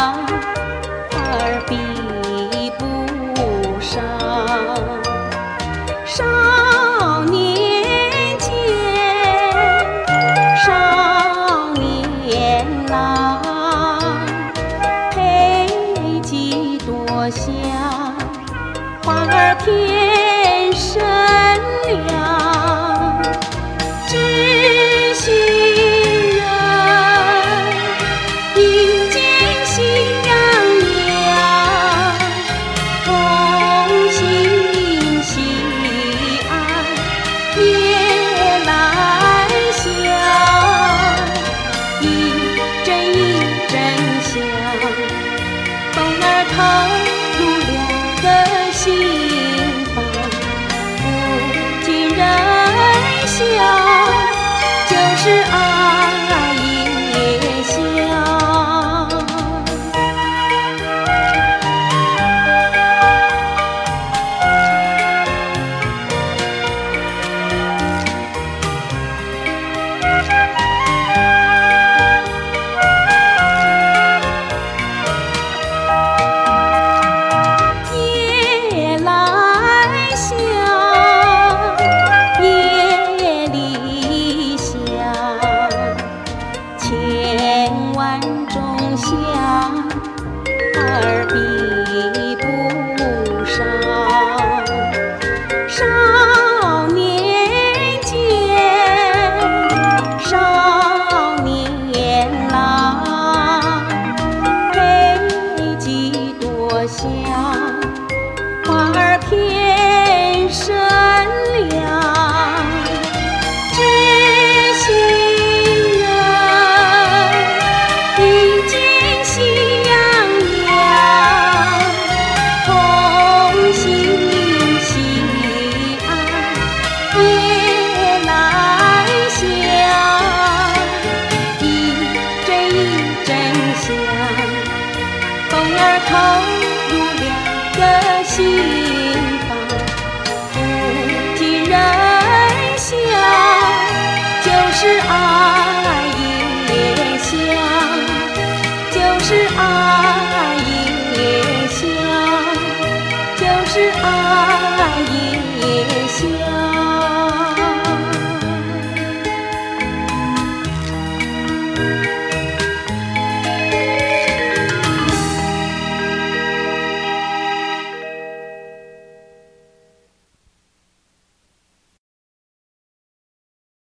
花儿比不上少年郎配几朵小花儿风儿透露了的心。心儿投入两个心房，不近人笑，就是爱也香，就是爱。